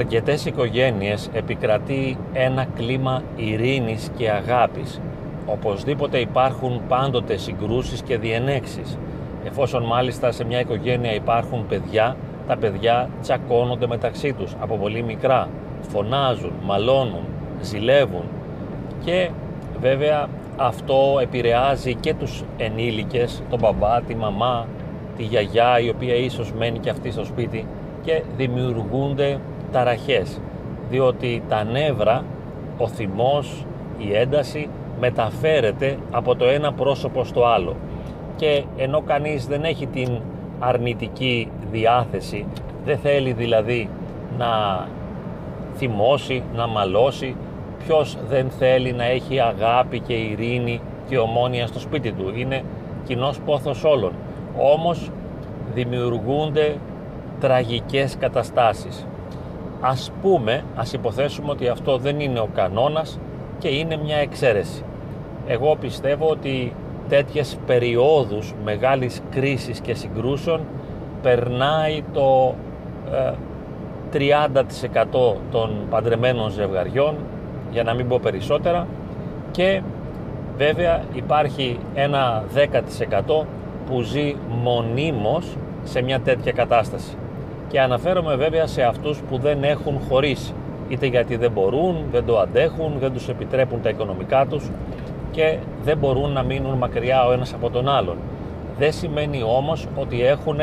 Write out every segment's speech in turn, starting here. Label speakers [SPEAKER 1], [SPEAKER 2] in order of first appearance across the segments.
[SPEAKER 1] αρκετές οικογένειες επικρατεί ένα κλίμα ειρήνης και αγάπης. Οπωσδήποτε υπάρχουν πάντοτε συγκρούσεις και διενέξεις. Εφόσον μάλιστα σε μια οικογένεια υπάρχουν παιδιά, τα παιδιά τσακώνονται μεταξύ τους από πολύ μικρά. Φωνάζουν, μαλώνουν, ζηλεύουν και βέβαια αυτό επηρεάζει και τους ενήλικες, τον μπαμπά, τη μαμά, τη γιαγιά η οποία ίσως μένει και αυτή στο σπίτι και δημιουργούνται ταραχές διότι τα νεύρα, ο θυμός, η ένταση μεταφέρεται από το ένα πρόσωπο στο άλλο. Και ενώ κανείς δεν έχει την αρνητική διάθεση δεν θέλει δηλαδή να θυμώσει, να μαλώσει ποιος δεν θέλει να έχει αγάπη και ειρήνη και ομόνια στο σπίτι του. Είναι κοινός πόθος όλων. Όμως δημιουργούνται τραγικές καταστάσεις ας πούμε, ας υποθέσουμε ότι αυτό δεν είναι ο κανόνας και είναι μια εξαίρεση. Εγώ πιστεύω ότι τέτοιες περιόδους μεγάλης κρίσης και συγκρούσεων περνάει το 30% των παντρεμένων ζευγαριών για να μην πω περισσότερα και βέβαια υπάρχει ένα 10% που ζει μονίμως σε μια τέτοια κατάσταση και αναφέρομαι βέβαια σε αυτούς που δεν έχουν χωρίσει είτε γιατί δεν μπορούν, δεν το αντέχουν, δεν τους επιτρέπουν τα οικονομικά τους και δεν μπορούν να μείνουν μακριά ο ένας από τον άλλον. Δεν σημαίνει όμως ότι έχουν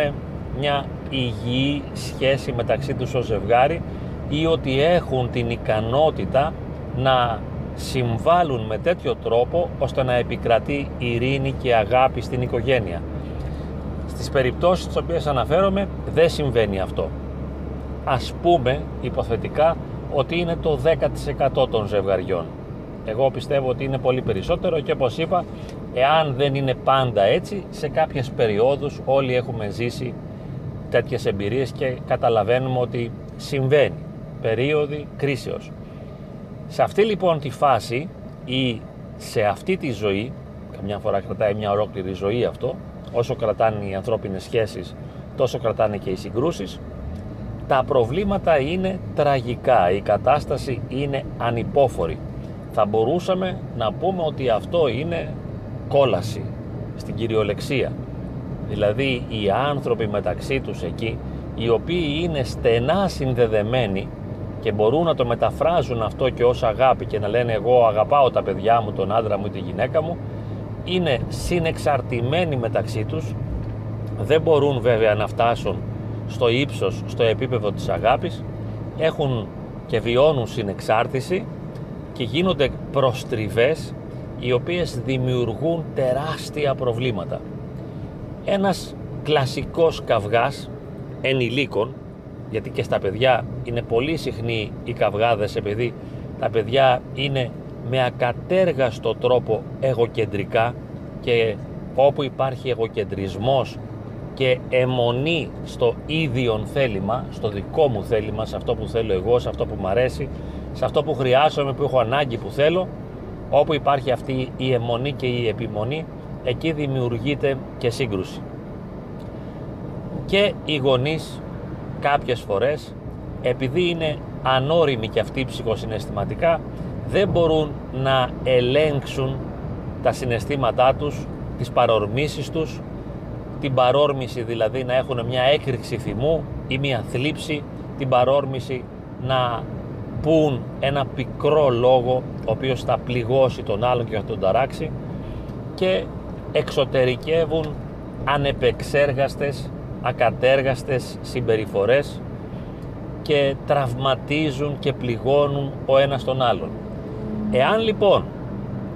[SPEAKER 1] μια υγιή σχέση μεταξύ τους ως ζευγάρι ή ότι έχουν την ικανότητα να συμβάλλουν με τέτοιο τρόπο ώστε να επικρατεί ειρήνη και αγάπη στην οικογένεια. Στις περιπτώσεις τις οποίες αναφέρομαι δεν συμβαίνει αυτό. Ας πούμε υποθετικά ότι είναι το 10% των ζευγαριών. Εγώ πιστεύω ότι είναι πολύ περισσότερο και όπως είπα, εάν δεν είναι πάντα έτσι, σε κάποιες περιόδους όλοι έχουμε ζήσει τέτοιες εμπειρίες και καταλαβαίνουμε ότι συμβαίνει. Περίοδοι κρίσεως. Σε αυτή λοιπόν τη φάση ή σε αυτή τη ζωή, καμιά φορά κρατάει μια ολόκληρη ζωή αυτό, όσο κρατάνε οι ανθρώπινες σχέσεις, τόσο κρατάνε και οι συγκρούσεις, τα προβλήματα είναι τραγικά, η κατάσταση είναι ανυπόφορη θα μπορούσαμε να πούμε ότι αυτό είναι κόλαση στην κυριολεξία. Δηλαδή οι άνθρωποι μεταξύ τους εκεί, οι οποίοι είναι στενά συνδεδεμένοι και μπορούν να το μεταφράζουν αυτό και ως αγάπη και να λένε εγώ αγαπάω τα παιδιά μου, τον άντρα μου ή τη γυναίκα μου, είναι συνεξαρτημένοι μεταξύ τους, δεν μπορούν βέβαια να φτάσουν στο ύψος, στο επίπεδο της αγάπης, έχουν και βιώνουν συνεξάρτηση και γίνονται προστριβές οι οποίες δημιουργούν τεράστια προβλήματα. Ένας κλασικός καυγάς ενηλίκων, γιατί και στα παιδιά είναι πολύ συχνοί οι καυγάδες επειδή τα παιδιά είναι με ακατέργαστο τρόπο εγωκεντρικά και όπου υπάρχει εγωκεντρισμός και αιμονή στο ίδιον θέλημα, στο δικό μου θέλημα, σε αυτό που θέλω εγώ, σε αυτό που μου αρέσει, σε αυτό που χρειάζομαι, που έχω ανάγκη, που θέλω, όπου υπάρχει αυτή η αιμονή και η επιμονή, εκεί δημιουργείται και σύγκρουση. Και οι γονείς κάποιες φορές, επειδή είναι ανώριμοι και αυτοί ψυχοσυναισθηματικά, δεν μπορούν να ελέγξουν τα συναισθήματά τους, τις παρορμήσεις τους, την παρόρμηση δηλαδή να έχουν μια έκρηξη θυμού ή μια θλίψη, την παρόρμηση να πούν ένα πικρό λόγο ο οποίος θα πληγώσει τον άλλον και θα τον ταράξει και εξωτερικεύουν ανεπεξέργαστες, ακατέργαστες συμπεριφορές και τραυματίζουν και πληγώνουν ο ένας τον άλλον. Εάν λοιπόν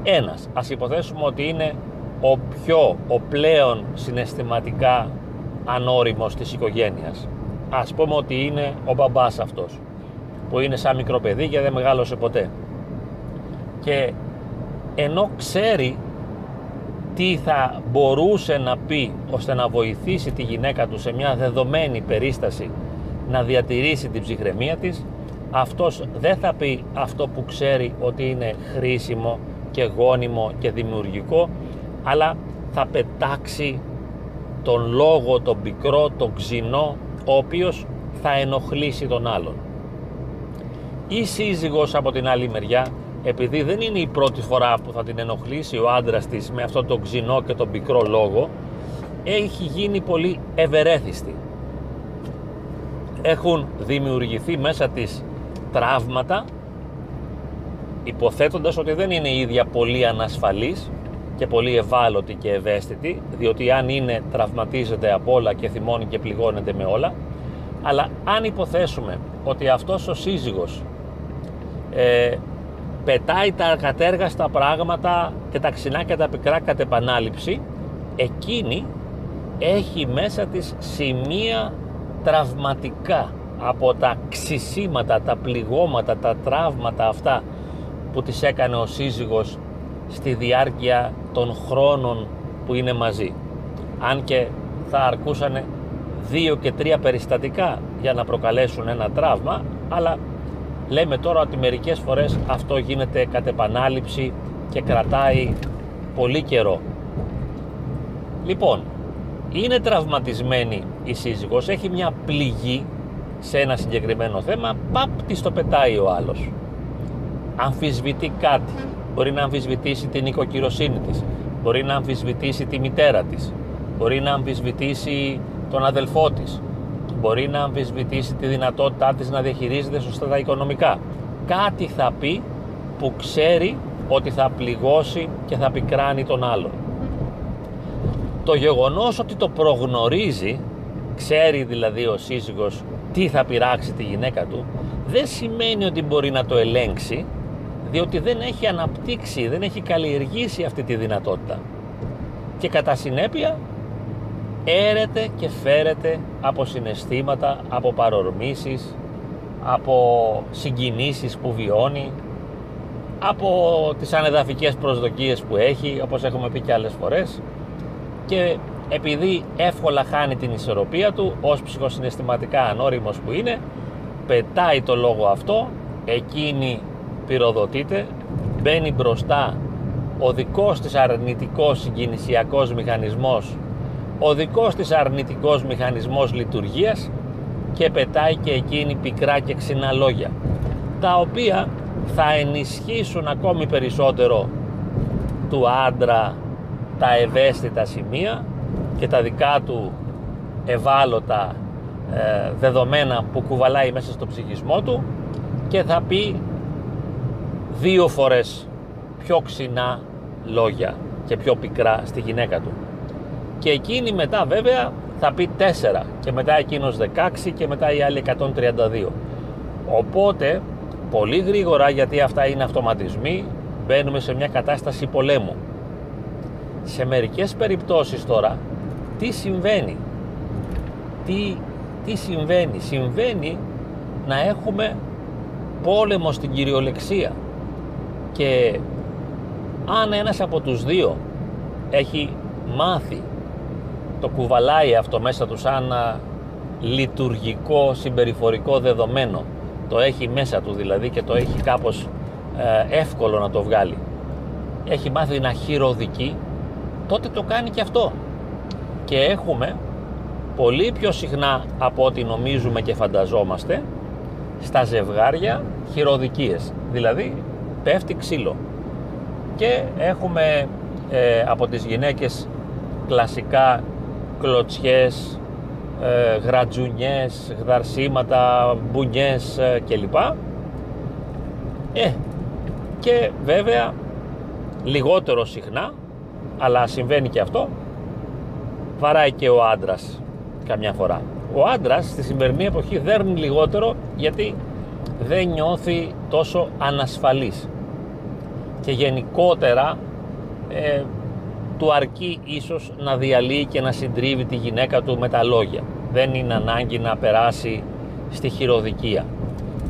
[SPEAKER 1] ένας, ας υποθέσουμε ότι είναι ο πιο, ο πλέον συναισθηματικά ανώριμος της οικογένειας, ας πούμε ότι είναι ο μπαμπάς αυτός, που είναι σαν μικρό παιδί και δεν μεγάλωσε ποτέ. Και ενώ ξέρει τι θα μπορούσε να πει ώστε να βοηθήσει τη γυναίκα του σε μια δεδομένη περίσταση να διατηρήσει την ψυχραιμία της, αυτός δεν θα πει αυτό που ξέρει ότι είναι χρήσιμο και γόνιμο και δημιουργικό, αλλά θα πετάξει τον λόγο, τον πικρό, τον ξινό, ο οποίος θα ενοχλήσει τον άλλον. η σύζυγος από την άλλη μεριά επειδή δεν είναι η πρώτη φορά που θα την ενοχλήσει ο άντρας της με αυτόν τον ξινό και τον πικρό λόγο έχει γίνει πολύ ευερέθιστη έχουν δημιουργηθεί μέσα της τραύματα υποθέτοντας ότι δεν είναι η ίδια πολύ ανασφαλής και πολύ ευάλωτη και ευαίσθητη διότι αν είναι τραυματίζεται από όλα και θυμώνει και πληγώνεται με όλα. Αλλά αν υποθέσουμε ότι αυτός ο σύζυγος ε, πετάει τα κατέργαστα πράγματα και τα ξινά και τα πικρά κατ' επανάληψη εκείνη έχει μέσα της σημεία τραυματικά από τα ξυσίματα, τα πληγώματα, τα τραύματα αυτά που της έκανε ο σύζυγος στη διάρκεια των χρόνων που είναι μαζί. Αν και θα αρκούσαν δύο και τρία περιστατικά για να προκαλέσουν ένα τραύμα, αλλά λέμε τώρα ότι μερικές φορές αυτό γίνεται κατ' επανάληψη και κρατάει πολύ καιρό. Λοιπόν, είναι τραυματισμένη η σύζυγος, έχει μια πληγή σε ένα συγκεκριμένο θέμα, παπ της το πετάει ο άλλος. Αμφισβητεί κάτι, μπορεί να αμφισβητήσει την οικοκυροσύνη της, μπορεί να αμφισβητήσει τη μητέρα της, μπορεί να αμφισβητήσει τον αδελφό της, μπορεί να αμφισβητήσει τη δυνατότητά της να διαχειρίζεται σωστά τα οικονομικά. Κάτι θα πει που ξέρει ότι θα πληγώσει και θα πικράνει τον άλλον. Το γεγονός ότι το προγνωρίζει, ξέρει δηλαδή ο σύζυγος τι θα πειράξει τη γυναίκα του, δεν σημαίνει ότι μπορεί να το ελέγξει, διότι δεν έχει αναπτύξει, δεν έχει καλλιεργήσει αυτή τη δυνατότητα. Και κατά συνέπεια έρεται και φέρεται από συναισθήματα, από παρορμήσεις, από συγκινήσεις που βιώνει, από τις ανεδαφικές προσδοκίες που έχει, όπως έχουμε πει και άλλες φορές, και επειδή εύκολα χάνει την ισορροπία του ως ψυχοσυναισθηματικά ανώριμος που είναι πετάει το λόγο αυτό εκείνη πυροδοτείται μπαίνει μπροστά ο δικός της αρνητικός συγκινησιακός μηχανισμός ο δικός της αρνητικός μηχανισμός λειτουργίας και πετάει και εκείνη πικρά και ξινά λόγια τα οποία θα ενισχύσουν ακόμη περισσότερο του άντρα τα ευαίσθητα σημεία και τα δικά του ευάλωτα ε, δεδομένα που κουβαλάει μέσα στο ψυχισμό του και θα πει δύο φορές πιο ξινά λόγια και πιο πικρά στη γυναίκα του. Και εκείνη μετά βέβαια θα πει τέσσερα και μετά εκείνος 16 και μετά οι άλλοι 132. Οπότε πολύ γρήγορα γιατί αυτά είναι αυτοματισμοί μπαίνουμε σε μια κατάσταση πολέμου σε μερικές περιπτώσεις τώρα τι συμβαίνει; Τι, τι συμβαίνει; Συμβαίνει να έχουμε πόλεμο στην κυριολεξία. Και αν ένας από τους δύο έχει μάθει το κουβαλάει αυτό μέσα του σαν λειτουργικό συμπεριφορικό δεδομένο. Το έχει μέσα του δηλαδή και το έχει κάπως ε, εύκολο να το βγάλει. Έχει μάθει να χειροδικεί τότε το κάνει και αυτό. Και έχουμε πολύ πιο συχνά από ό,τι νομίζουμε και φανταζόμαστε στα ζευγάρια χειροδικίες, δηλαδή πέφτει ξύλο. Και έχουμε ε, από τις γυναίκες κλασικά κλωτσιές, ε, γρατζουνιές, γδαρσίματα, μπουνιές ε, κλπ. Ε, και βέβαια λιγότερο συχνά αλλά συμβαίνει και αυτό, βαράει και ο άντρας καμιά φορά. Ο άντρας στη σημερινή εποχή δέρνει λιγότερο γιατί δεν νιώθει τόσο ανασφαλής και γενικότερα ε, του αρκεί ίσως να διαλύει και να συντρίβει τη γυναίκα του με τα λόγια. Δεν είναι ανάγκη να περάσει στη χειροδικία.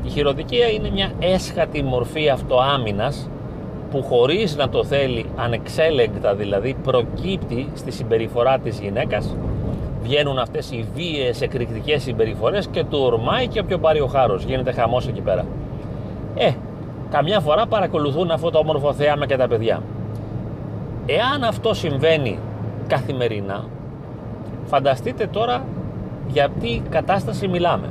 [SPEAKER 1] Η χειροδικία είναι μια έσχατη μορφή αυτοάμυνας που χωρίς να το θέλει ανεξέλεγκτα δηλαδή προκύπτει στη συμπεριφορά της γυναίκας βγαίνουν αυτές οι βίαιες εκρηκτικές συμπεριφορές και του ορμάει και όποιον πάρει ο χάρος. Γίνεται χαμός εκεί πέρα. Ε, καμιά φορά παρακολουθούν αυτό το όμορφο θέαμα και τα παιδιά. Εάν αυτό συμβαίνει καθημερινά φανταστείτε τώρα για τι κατάσταση μιλάμε.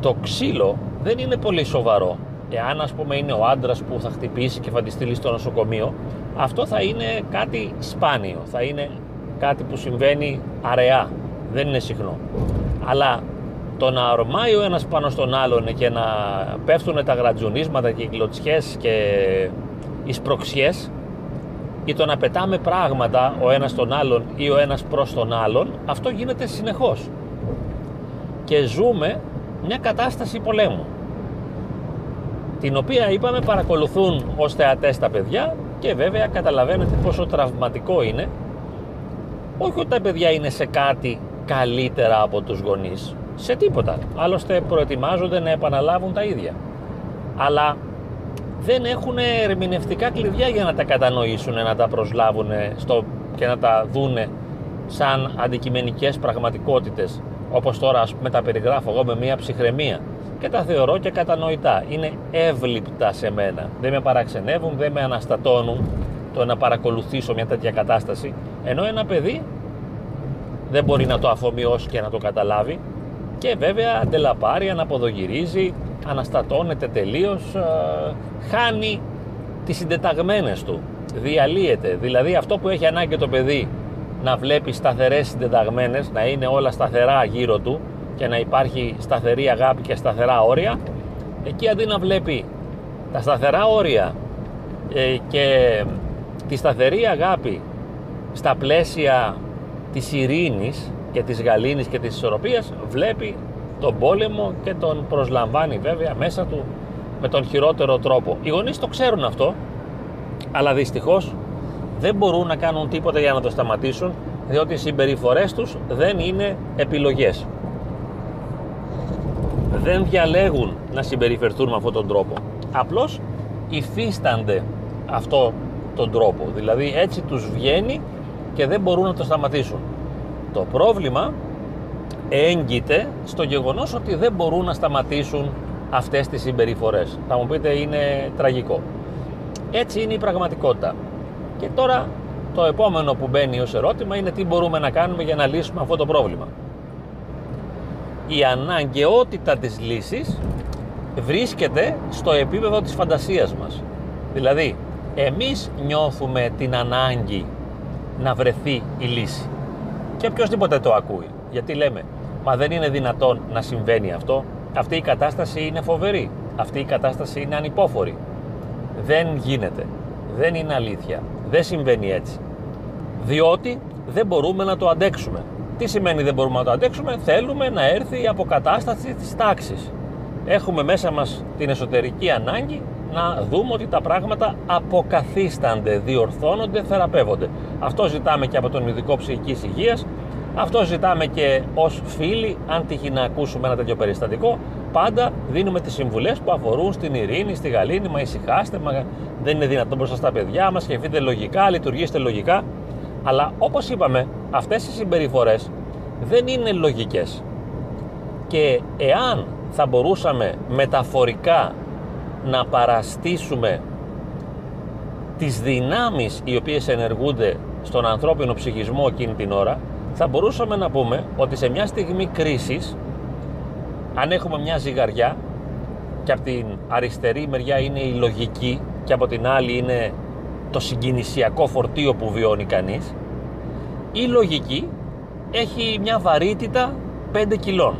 [SPEAKER 1] Το ξύλο δεν είναι πολύ σοβαρό. Εάν ας πούμε είναι ο άντρας που θα χτυπήσει και θα τη στείλει στο νοσοκομείο, αυτό θα είναι κάτι σπάνιο, θα είναι κάτι που συμβαίνει αραιά, δεν είναι συχνό. Αλλά το να ορμάει ο ένας πάνω στον άλλον και να πέφτουν τα γρατζουνίσματα και οι κλωτσιές και οι σπροξιές ή το να πετάμε πράγματα ο ένας τον άλλον ή ο ένας προς τον άλλον, αυτό γίνεται συνεχώς. Και ζούμε μια κατάσταση πολέμου την οποία είπαμε παρακολουθούν ως θεατές τα παιδιά και βέβαια καταλαβαίνετε πόσο τραυματικό είναι. Όχι ότι τα παιδιά είναι σε κάτι καλύτερα από τους γονείς σε τίποτα. Άλλωστε προετοιμάζονται να επαναλάβουν τα ίδια. Αλλά δεν έχουν ερμηνευτικά κλειδιά για να τα κατανοήσουν, να τα προσλάβουν στο, και να τα δούνε σαν αντικειμενικές πραγματικότητες. Όπως τώρα ας πούμε τα περιγράφω εγώ με μια ψυχραιμία και τα θεωρώ και κατανοητά. Είναι εύληπτα σε μένα. Δεν με παραξενεύουν, δεν με αναστατώνουν το να παρακολουθήσω μια τέτοια κατάσταση. Ενώ ένα παιδί δεν μπορεί να το αφομοιώσει και να το καταλάβει και βέβαια αντελαπάρει, αναποδογυρίζει, αναστατώνεται τελείως, ε, χάνει τις συντεταγμένες του, διαλύεται. Δηλαδή αυτό που έχει ανάγκη το παιδί να βλέπει σταθερές συντεταγμένες, να είναι όλα σταθερά γύρω του, και να υπάρχει σταθερή αγάπη και σταθερά όρια εκεί αντί να βλέπει τα σταθερά όρια ε, και τη σταθερή αγάπη στα πλαίσια της ειρήνης και της γαλήνης και της ισορροπίας βλέπει τον πόλεμο και τον προσλαμβάνει βέβαια μέσα του με τον χειρότερο τρόπο. Οι γονείς το ξέρουν αυτό αλλά δυστυχώς δεν μπορούν να κάνουν τίποτα για να το σταματήσουν διότι οι συμπεριφορές τους δεν είναι επιλογές δεν διαλέγουν να συμπεριφερθούν με αυτόν τον τρόπο. Απλώς υφίστανται αυτό τον τρόπο. Δηλαδή έτσι τους βγαίνει και δεν μπορούν να το σταματήσουν. Το πρόβλημα έγκυται στο γεγονός ότι δεν μπορούν να σταματήσουν αυτές τις συμπεριφορές. Θα μου πείτε είναι τραγικό. Έτσι είναι η πραγματικότητα. Και τώρα το επόμενο που μπαίνει ως ερώτημα είναι τι μπορούμε να κάνουμε για να λύσουμε αυτό το πρόβλημα η αναγκαιότητα της λύσης βρίσκεται στο επίπεδο της φαντασίας μας. Δηλαδή, εμείς νιώθουμε την ανάγκη να βρεθεί η λύση. Και οποιοδήποτε το ακούει. Γιατί λέμε, μα δεν είναι δυνατόν να συμβαίνει αυτό. Αυτή η κατάσταση είναι φοβερή. Αυτή η κατάσταση είναι ανυπόφορη. Δεν γίνεται. Δεν είναι αλήθεια. Δεν συμβαίνει έτσι. Διότι δεν μπορούμε να το αντέξουμε. Τι σημαίνει δεν μπορούμε να το αντέξουμε, θέλουμε να έρθει η αποκατάσταση της τάξης. Έχουμε μέσα μας την εσωτερική ανάγκη να δούμε ότι τα πράγματα αποκαθίστανται, διορθώνονται, θεραπεύονται. Αυτό ζητάμε και από τον ειδικό ψυχικής υγείας, αυτό ζητάμε και ως φίλοι, αν τυχεί να ακούσουμε ένα τέτοιο περιστατικό, πάντα δίνουμε τις συμβουλές που αφορούν στην ειρήνη, στη γαλήνη, μα ησυχάστε, μα δεν είναι δυνατόν μπροστά στα παιδιά μας, σκεφτείτε λογικά, λειτουργήστε λογικά. Αλλά όπως είπαμε, αυτές οι συμπεριφορές δεν είναι λογικές. Και εάν θα μπορούσαμε μεταφορικά να παραστήσουμε τις δυνάμεις οι οποίες ενεργούνται στον ανθρώπινο ψυχισμό εκείνη την ώρα, θα μπορούσαμε να πούμε ότι σε μια στιγμή κρίσης, αν έχουμε μια ζυγαριά και από την αριστερή μεριά είναι η λογική και από την άλλη είναι το συγκινησιακό φορτίο που βιώνει κανείς η λογική έχει μια βαρύτητα 5 κιλών.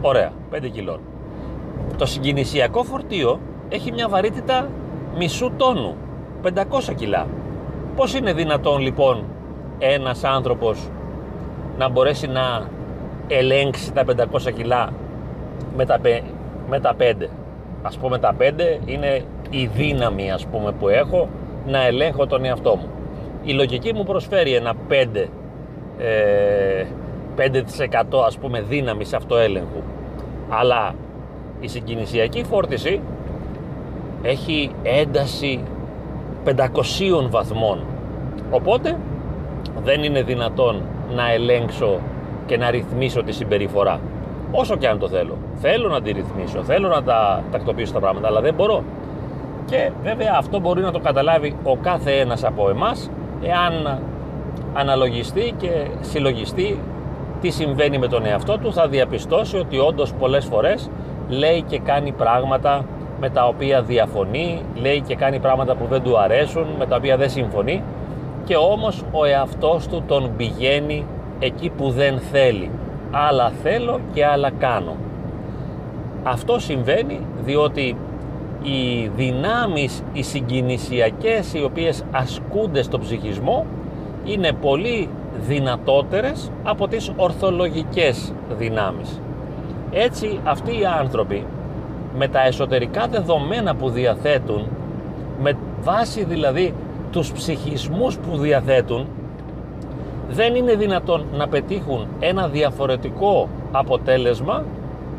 [SPEAKER 1] Ωραία 5 κιλών. Το συγκινησιακό φορτίο έχει μια βαρύτητα μισού τόνου 500 κιλά. Πως είναι δυνατόν λοιπόν ένας άνθρωπος να μπορέσει να ελέγξει τα 500 κιλά με τα, με τα 5 ας πούμε τα 5 είναι η δύναμη ας πούμε που έχω να ελέγχω τον εαυτό μου. Η λογική μου προσφέρει ένα 5, ε, 5% ας πούμε δύναμη σε αυτό έλεγχο. Αλλά η συγκινησιακή φόρτιση έχει ένταση 500 βαθμών. Οπότε δεν είναι δυνατόν να ελέγξω και να ρυθμίσω τη συμπεριφορά. Όσο και αν το θέλω. Θέλω να τη ρυθμίσω, θέλω να τα τακτοποιήσω τα πράγματα, αλλά δεν μπορώ. Και βέβαια αυτό μπορεί να το καταλάβει ο κάθε ένας από εμάς εάν αναλογιστεί και συλλογιστεί τι συμβαίνει με τον εαυτό του θα διαπιστώσει ότι όντως πολλές φορές λέει και κάνει πράγματα με τα οποία διαφωνεί, λέει και κάνει πράγματα που δεν του αρέσουν, με τα οποία δεν συμφωνεί και όμως ο εαυτός του τον πηγαίνει εκεί που δεν θέλει. Άλλα θέλω και άλλα κάνω. Αυτό συμβαίνει διότι οι δυνάμεις, οι συγκινησιακές οι οποίες ασκούνται στο ψυχισμό είναι πολύ δυνατότερες από τις ορθολογικές δυνάμεις. Έτσι αυτοί οι άνθρωποι με τα εσωτερικά δεδομένα που διαθέτουν, με βάση δηλαδή τους ψυχισμούς που διαθέτουν, δεν είναι δυνατόν να πετύχουν ένα διαφορετικό αποτέλεσμα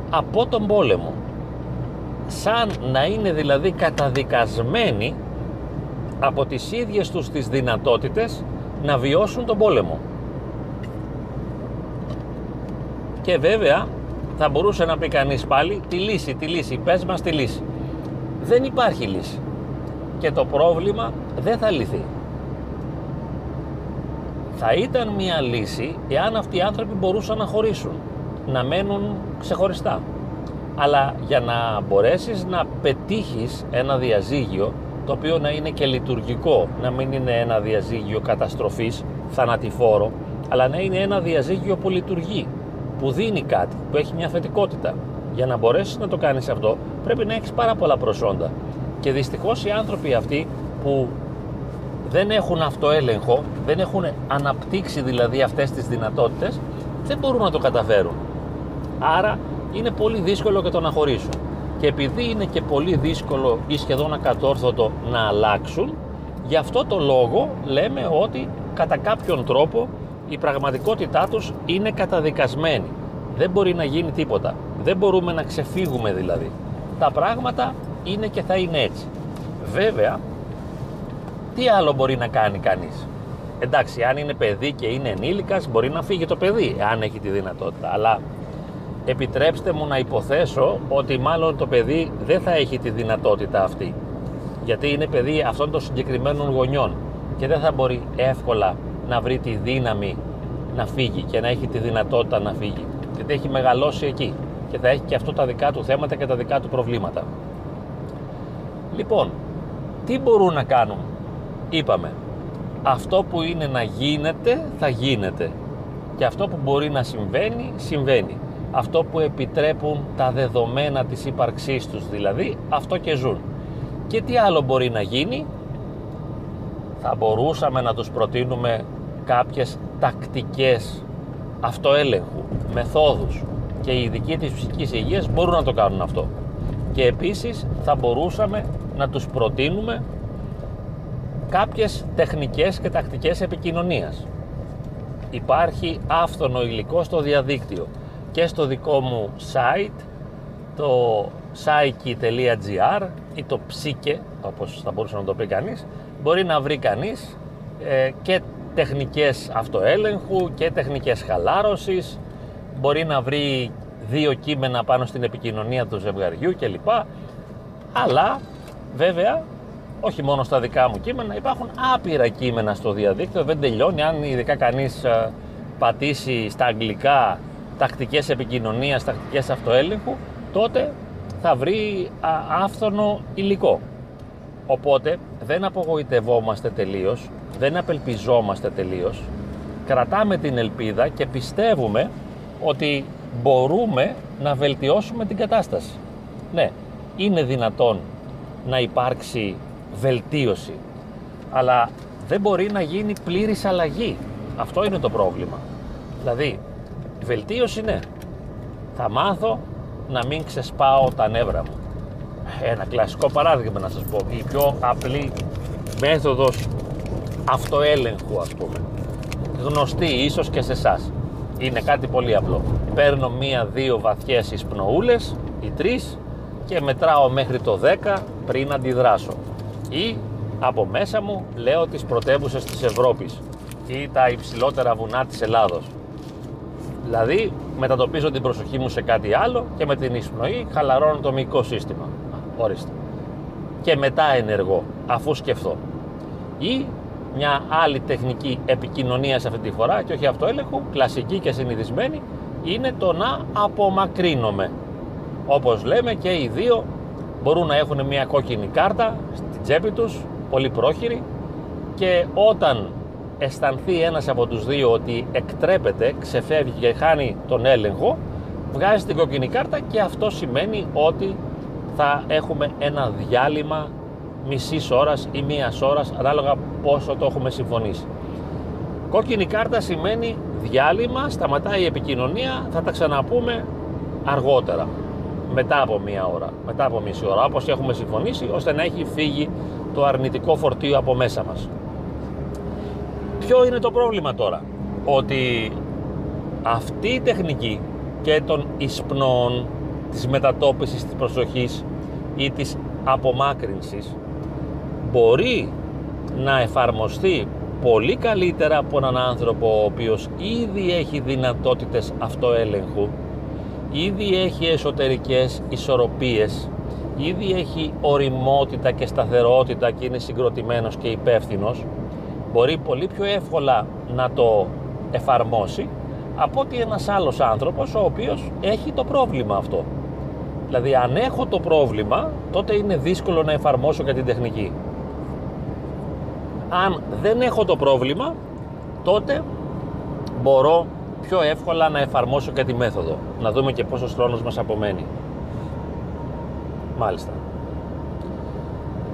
[SPEAKER 1] από τον πόλεμο. Σαν να είναι δηλαδή καταδικασμένοι από τις ίδιες τους τις δυνατότητες να βιώσουν τον πόλεμο. Και βέβαια θα μπορούσε να πει κανείς πάλι τη λύση, τη λύση, πες μας τη λύση. Δεν υπάρχει λύση. Και το πρόβλημα δεν θα λυθεί. Θα ήταν μια λύση εάν αυτοί οι άνθρωποι μπορούσαν να χωρίσουν, να μένουν ξεχωριστά. Αλλά για να μπορέσεις να πετύχεις ένα διαζύγιο το οποίο να είναι και λειτουργικό, να μην είναι ένα διαζύγιο καταστροφής, θανατηφόρο, αλλά να είναι ένα διαζύγιο που λειτουργεί, που δίνει κάτι, που έχει μια θετικότητα. Για να μπορέσεις να το κάνεις αυτό, πρέπει να έχεις πάρα πολλά προσόντα. Και δυστυχώς οι άνθρωποι αυτοί που δεν έχουν αυτοέλεγχο, δεν έχουν αναπτύξει δηλαδή αυτές τις δυνατότητες, δεν μπορούν να το καταφέρουν. Άρα είναι πολύ δύσκολο και το να χωρίσουν. Και επειδή είναι και πολύ δύσκολο ή σχεδόν ακατόρθωτο να αλλάξουν, γι' αυτό το λόγο λέμε ότι κατά κάποιον τρόπο η πραγματικότητά τους είναι καταδικασμένη. Δεν μπορεί να γίνει τίποτα. Δεν μπορούμε να ξεφύγουμε δηλαδή. Τα πράγματα είναι και θα είναι έτσι. Βέβαια, τι άλλο μπορεί να κάνει κανείς; Εντάξει, αν είναι παιδί και είναι ενήλικας, μπορεί να φύγει το παιδί, αν έχει τη δυνατότητα. Αλλά επιτρέψτε μου να υποθέσω ότι μάλλον το παιδί δεν θα έχει τη δυνατότητα αυτή. Γιατί είναι παιδί αυτών των συγκεκριμένων γονιών και δεν θα μπορεί εύκολα να βρει τη δύναμη να φύγει και να έχει τη δυνατότητα να φύγει. Γιατί έχει μεγαλώσει εκεί και θα έχει και αυτό τα δικά του θέματα και τα δικά του προβλήματα. Λοιπόν, τι μπορούν να κάνουν; Είπαμε, αυτό που είναι να γίνεται θα γίνεται και αυτό που μπορεί να συμβαίνει, συμβαίνει. Αυτό που επιτρέπουν τα δεδομένα της ύπαρξής τους δηλαδή, αυτό και ζουν. Και τι άλλο μπορεί να γίνει, θα μπορούσαμε να τους προτείνουμε κάποιες τακτικές αυτοέλεγχου, μεθόδους και οι ειδικοί της ψυχικής υγείας μπορούν να το κάνουν αυτό. Και επίσης θα μπορούσαμε να τους προτείνουμε κάποιες τεχνικές και τακτικές επικοινωνίας. Υπάρχει άφθονο υλικό στο διαδίκτυο και στο δικό μου site το psyche.gr ή το ψήκε όπως θα μπορούσε να το πει κανείς μπορεί να βρει κανείς ε, και τεχνικές αυτοέλεγχου και τεχνικές χαλάρωσης μπορεί να βρει δύο κείμενα πάνω στην επικοινωνία του ζευγαριού κλπ. Αλλά βέβαια όχι μόνο στα δικά μου κείμενα υπάρχουν άπειρα κείμενα στο διαδίκτυο δεν τελειώνει. Αν ειδικά κανείς ε, πατήσει στα αγγλικά τακτικές επικοινωνίας, τακτικές αυτοέλεγχου τότε θα βρει άφθονο υλικό οπότε δεν απογοητευόμαστε τελείως δεν απελπιζόμαστε τελείως, κρατάμε την ελπίδα και πιστεύουμε ότι μπορούμε να βελτιώσουμε την κατάσταση. Ναι, είναι δυνατόν να υπάρξει βελτίωση, αλλά δεν μπορεί να γίνει πλήρης αλλαγή. Αυτό είναι το πρόβλημα. Δηλαδή, βελτίωση ναι. Θα μάθω να μην ξεσπάω τα νεύρα μου. Ένα κλασικό παράδειγμα να σας πω. Η πιο απλή μέθοδος αυτοέλεγχου ας πούμε γνωστή ίσως και σε εσάς. είναι κάτι πολύ απλό παίρνω μία-δύο βαθιές εισπνοούλες ή τρεις και μετράω μέχρι το 10 πριν αντιδράσω ή από μέσα μου λέω τις πρωτεύουσες της Ευρώπης ή τα υψηλότερα βουνά της Ελλάδος δηλαδή μετατοπίζω την προσοχή μου σε κάτι άλλο και με την εισπνοή χαλαρώνω το μυϊκό σύστημα. Ορίστε. Και μετά ενεργώ αφού σκεφτώ. Ή μια άλλη τεχνική επικοινωνίας αυτή τη φορά και όχι αυτοέλεγχου, κλασική και συνηθισμένη, είναι το να απομακρύνομαι. όπως λέμε και οι δύο μπορούν να έχουν μια κόκκινη κάρτα στην τσέπη τους, πολύ πρόχειρη και όταν αισθανθεί ένας από τους δύο ότι εκτρέπεται, ξεφεύγει και χάνει τον έλεγχο, βγάζει την κόκκινη κάρτα και αυτό σημαίνει ότι θα έχουμε ένα διάλειμμα μισής ώρας ή μίας ώρας ανάλογα πόσο το έχουμε συμφωνήσει. Κόκκινη κάρτα σημαίνει διάλειμμα, σταματάει η επικοινωνία, θα τα ξαναπούμε αργότερα, μετά από μία ώρα, μετά από μισή ώρα, όπως έχουμε συμφωνήσει, ώστε να έχει φύγει το αρνητικό φορτίο από μέσα μας. Ποιο είναι το πρόβλημα τώρα, ότι αυτή η τεχνική και των εισπνών, της μετατόπισης της προσοχής ή της απομάκρυνσης μπορεί να εφαρμοστεί πολύ καλύτερα από έναν άνθρωπο ο οποίος ήδη έχει δυνατότητες αυτοέλεγχου, ήδη έχει εσωτερικές ισορροπίες, ήδη έχει οριμότητα και σταθερότητα και είναι συγκροτημένος και υπεύθυνος, μπορεί πολύ πιο εύκολα να το εφαρμόσει από ότι ένας άλλος άνθρωπος ο οποίος έχει το πρόβλημα αυτό. Δηλαδή αν έχω το πρόβλημα τότε είναι δύσκολο να εφαρμόσω και την τεχνική. Αν δεν έχω το πρόβλημα τότε μπορώ πιο εύκολα να εφαρμόσω και τη μέθοδο. Να δούμε και πόσος χρόνος μας απομένει. Μάλιστα.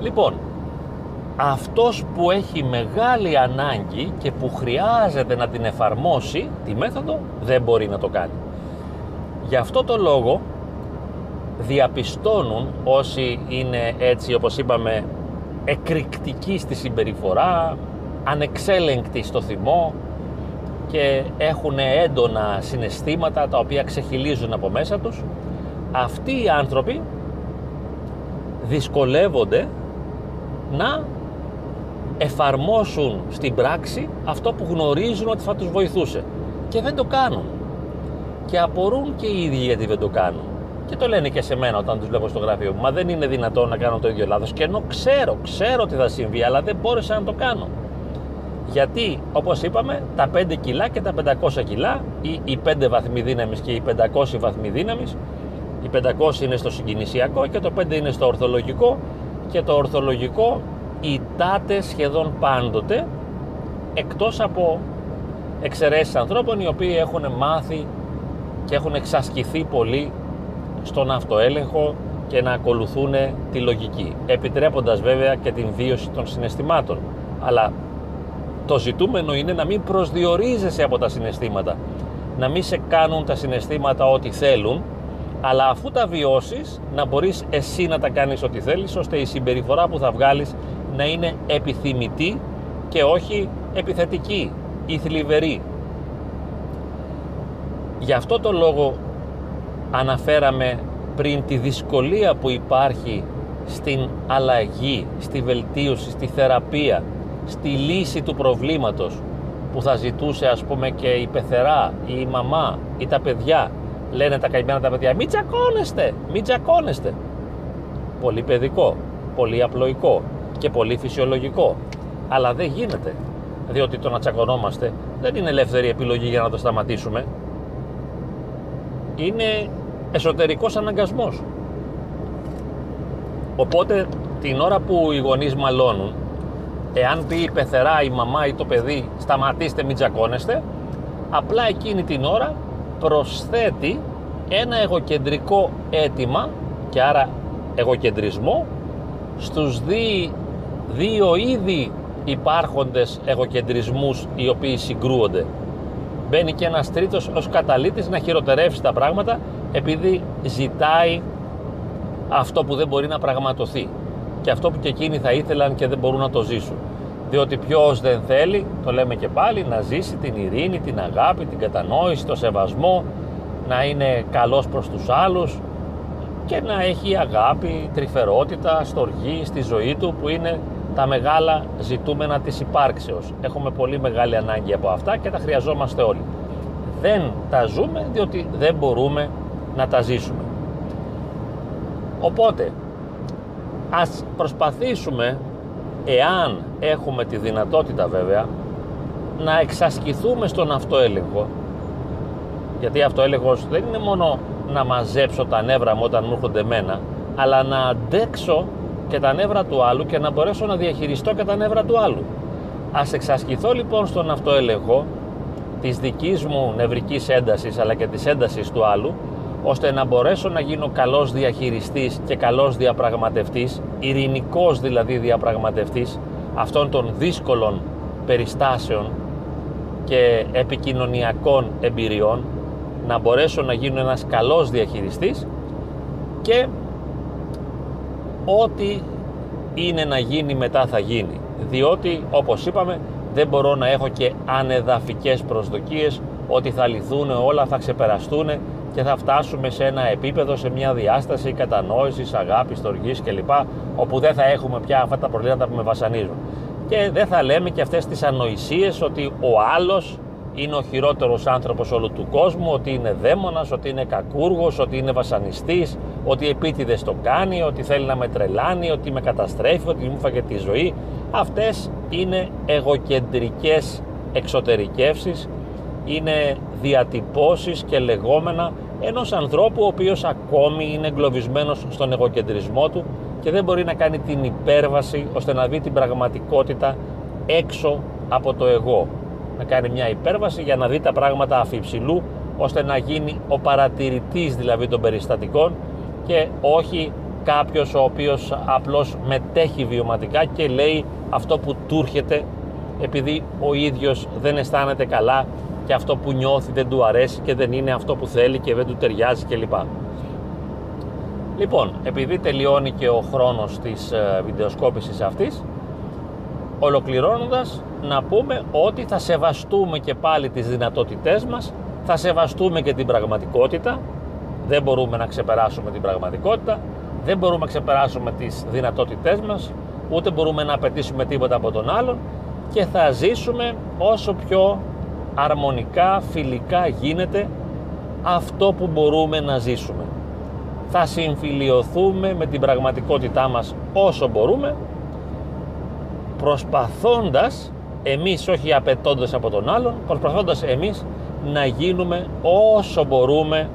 [SPEAKER 1] Λοιπόν αυτός που έχει μεγάλη ανάγκη και που χρειάζεται να την εφαρμόσει τη μέθοδο δεν μπορεί να το κάνει. Γι' αυτό το λόγο διαπιστώνουν όσοι είναι έτσι όπως είπαμε εκρηκτική στη συμπεριφορά, ανεξέλεγκτοι στο θυμό και έχουν έντονα συναισθήματα τα οποία ξεχυλίζουν από μέσα τους. Αυτοί οι άνθρωποι δυσκολεύονται να εφαρμόσουν στην πράξη αυτό που γνωρίζουν ότι θα τους βοηθούσε και δεν το κάνουν και απορούν και οι ίδιοι γιατί δεν το κάνουν και το λένε και σε μένα όταν τους βλέπω στο γραφείο μου. Μα δεν είναι δυνατόν να κάνω το ίδιο λάθος. Και ενώ ξέρω, ξέρω τι θα συμβεί, αλλά δεν μπόρεσα να το κάνω. Γιατί, όπως είπαμε, τα 5 κιλά και τα 500 κιλά, ή οι 5 βαθμοί δύναμης και οι 500 βαθμοί δύναμης, οι 500 είναι στο συγκινησιακό και το 5 είναι στο ορθολογικό. Και το ορθολογικό ητάται σχεδόν πάντοτε εκτός από εξαιρέσεις ανθρώπων οι οποίοι έχουν μάθει και έχουν εξασκηθεί πολύ στον αυτοέλεγχο και να ακολουθούν τη λογική, επιτρέποντας βέβαια και την βίωση των συναισθημάτων. Αλλά το ζητούμενο είναι να μην προσδιορίζεσαι από τα συναισθήματα, να μην σε κάνουν τα συναισθήματα ό,τι θέλουν, αλλά αφού τα βιώσεις να μπορείς εσύ να τα κάνεις ό,τι θέλεις, ώστε η συμπεριφορά που θα βγάλεις να είναι επιθυμητή και όχι επιθετική ή θλιβερή. Γι' αυτό το λόγο αναφέραμε πριν τη δυσκολία που υπάρχει στην αλλαγή, στη βελτίωση, στη θεραπεία, στη λύση του προβλήματος που θα ζητούσε ας πούμε και η πεθερά ή η μαμά ή τα παιδιά. Λένε τα καημένα τα παιδιά μην τσακώνεστε, μην τσακώνεστε πολύ παιδικό, πολύ απλοϊκό και πολύ φυσιολογικό. Αλλά δεν γίνεται. Διότι το να τσακωνόμαστε δεν είναι ελεύθερη επιλογή για να το σταματήσουμε. Είναι εσωτερικός αναγκασμός. Οπότε την ώρα που οι γονείς μαλώνουν, εάν πει η πεθερά, η μαμά ή το παιδί σταματήστε μην τζακώνεστε, απλά εκείνη την ώρα προσθέτει ένα εγωκεντρικό αίτημα και άρα εγωκεντρισμό στους δύο, δύο ήδη υπάρχοντες εγωκεντρισμούς οι οποίοι συγκρούονται. Μπαίνει και ένας τρίτος ως καταλήτης να χειροτερεύσει τα πράγματα επειδή ζητάει αυτό που δεν μπορεί να πραγματοθεί και αυτό που και εκείνοι θα ήθελαν και δεν μπορούν να το ζήσουν. Διότι ποιος δεν θέλει, το λέμε και πάλι, να ζήσει την ειρήνη, την αγάπη, την κατανόηση, το σεβασμό, να είναι καλός προς τους άλλους και να έχει αγάπη, τρυφερότητα, στοργή στη ζωή του που είναι τα μεγάλα ζητούμενα της υπάρξεως. Έχουμε πολύ μεγάλη ανάγκη από αυτά και τα χρειαζόμαστε όλοι. Δεν τα ζούμε διότι δεν μπορούμε να τα ζήσουμε. Οπότε, ας προσπαθήσουμε, εάν έχουμε τη δυνατότητα βέβαια, να εξασκηθούμε στον αυτοέλεγχο. Γιατί αυτοέλεγχος δεν είναι μόνο να μαζέψω τα νεύρα μου όταν μου έρχονται εμένα, αλλά να αντέξω και τα νεύρα του άλλου και να μπορέσω να διαχειριστώ και τα νεύρα του άλλου. Ας εξασκηθώ λοιπόν στον αυτοέλεγχο της δικής μου νευρικής έντασης αλλά και της έντασης του άλλου ώστε να μπορέσω να γίνω καλός διαχειριστής και καλός διαπραγματευτής, ειρηνικός δηλαδή διαπραγματευτής αυτών των δύσκολων περιστάσεων και επικοινωνιακών εμπειριών, να μπορέσω να γίνω ένας καλός διαχειριστής και ό,τι είναι να γίνει μετά θα γίνει. Διότι όπως είπαμε δεν μπορώ να έχω και ανεδαφικές προσδοκίες ότι θα λυθούν όλα, θα ξεπεραστούν και θα φτάσουμε σε ένα επίπεδο, σε μια διάσταση κατανόησης, αγάπης, στοργής κλπ. όπου δεν θα έχουμε πια αυτά τα προβλήματα που με βασανίζουν. Και δεν θα λέμε και αυτές τις ανοησίες ότι ο άλλος είναι ο χειρότερος άνθρωπος όλου του κόσμου, ότι είναι δαίμονας, ότι είναι κακούργος, ότι είναι βασανιστής, ότι επίτηδες το κάνει, ότι θέλει να με τρελάνει, ότι με καταστρέφει, ότι μου φάγε τη ζωή. Αυτές είναι εγωκεντρικές εξωτερικεύσεις, είναι διατυπώσεις και λεγόμενα ενός ανθρώπου ο οποίος ακόμη είναι εγκλωβισμένος στον εγωκεντρισμό του και δεν μπορεί να κάνει την υπέρβαση ώστε να δει την πραγματικότητα έξω από το εγώ. Να κάνει μια υπέρβαση για να δει τα πράγματα αφιψηλού ώστε να γίνει ο παρατηρητής δηλαδή των περιστατικών και όχι κάποιος ο οποίος απλώς μετέχει βιωματικά και λέει αυτό που του έρχεται επειδή ο ίδιος δεν αισθάνεται καλά και αυτό που νιώθει δεν του αρέσει και δεν είναι αυτό που θέλει και δεν του ταιριάζει κλπ. Λοιπόν, επειδή τελειώνει και ο χρόνος της ε, βιντεοσκόπησης αυτής, ολοκληρώνοντας να πούμε ότι θα σεβαστούμε και πάλι τις δυνατότητές μας, θα σεβαστούμε και την πραγματικότητα, δεν μπορούμε να ξεπεράσουμε την πραγματικότητα, δεν μπορούμε να ξεπεράσουμε τις δυνατότητές μας, ούτε μπορούμε να απαιτήσουμε τίποτα από τον άλλον και θα ζήσουμε όσο πιο αρμονικά, φιλικά γίνεται αυτό που μπορούμε να ζήσουμε. Θα συμφιλιωθούμε με την πραγματικότητά μας όσο μπορούμε, προσπαθώντας εμείς, όχι απαιτώντας από τον άλλον, προσπαθώντας εμείς να γίνουμε όσο μπορούμε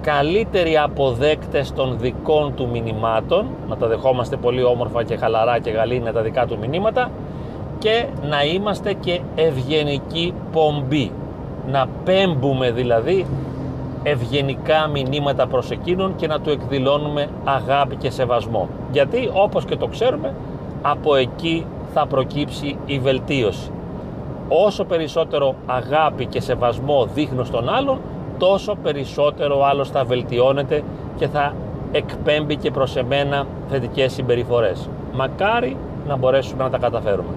[SPEAKER 1] καλύτεροι αποδέκτες των δικών του μηνυμάτων, να τα δεχόμαστε πολύ όμορφα και χαλαρά και γαλήνια τα δικά του μηνύματα, και να είμαστε και ευγενική πομπή. Να πέμπουμε δηλαδή ευγενικά μηνύματα προς εκείνον και να του εκδηλώνουμε αγάπη και σεβασμό. Γιατί όπως και το ξέρουμε από εκεί θα προκύψει η βελτίωση. Όσο περισσότερο αγάπη και σεβασμό δείχνω στον άλλον τόσο περισσότερο ο άλλος θα βελτιώνεται και θα εκπέμπει και προς εμένα θετικές συμπεριφορές. Μακάρι να μπορέσουμε να τα καταφέρουμε.